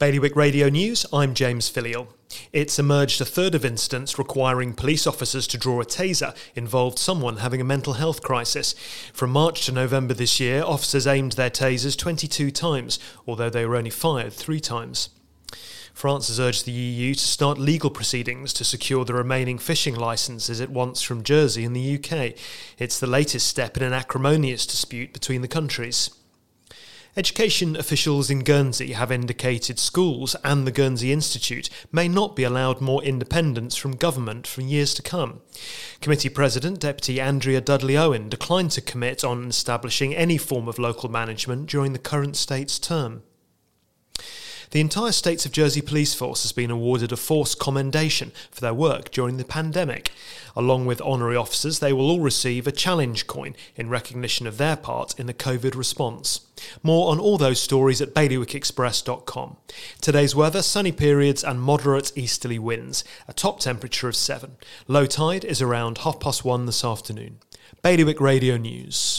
Bailiwick Radio News, I'm James Filleul. It's emerged a third of incidents requiring police officers to draw a taser involved someone having a mental health crisis. From March to November this year, officers aimed their tasers 22 times, although they were only fired three times. France has urged the EU to start legal proceedings to secure the remaining fishing licences it wants from Jersey and the UK. It's the latest step in an acrimonious dispute between the countries. Education officials in Guernsey have indicated schools and the Guernsey Institute may not be allowed more independence from government for years to come. Committee President Deputy Andrea Dudley Owen declined to commit on establishing any form of local management during the current state's term. The entire States of Jersey Police Force has been awarded a force commendation for their work during the pandemic. Along with honorary officers, they will all receive a challenge coin in recognition of their part in the COVID response. More on all those stories at bailiwickexpress.com. Today's weather sunny periods and moderate easterly winds, a top temperature of 7. Low tide is around half past 1 this afternoon. Bailiwick Radio News.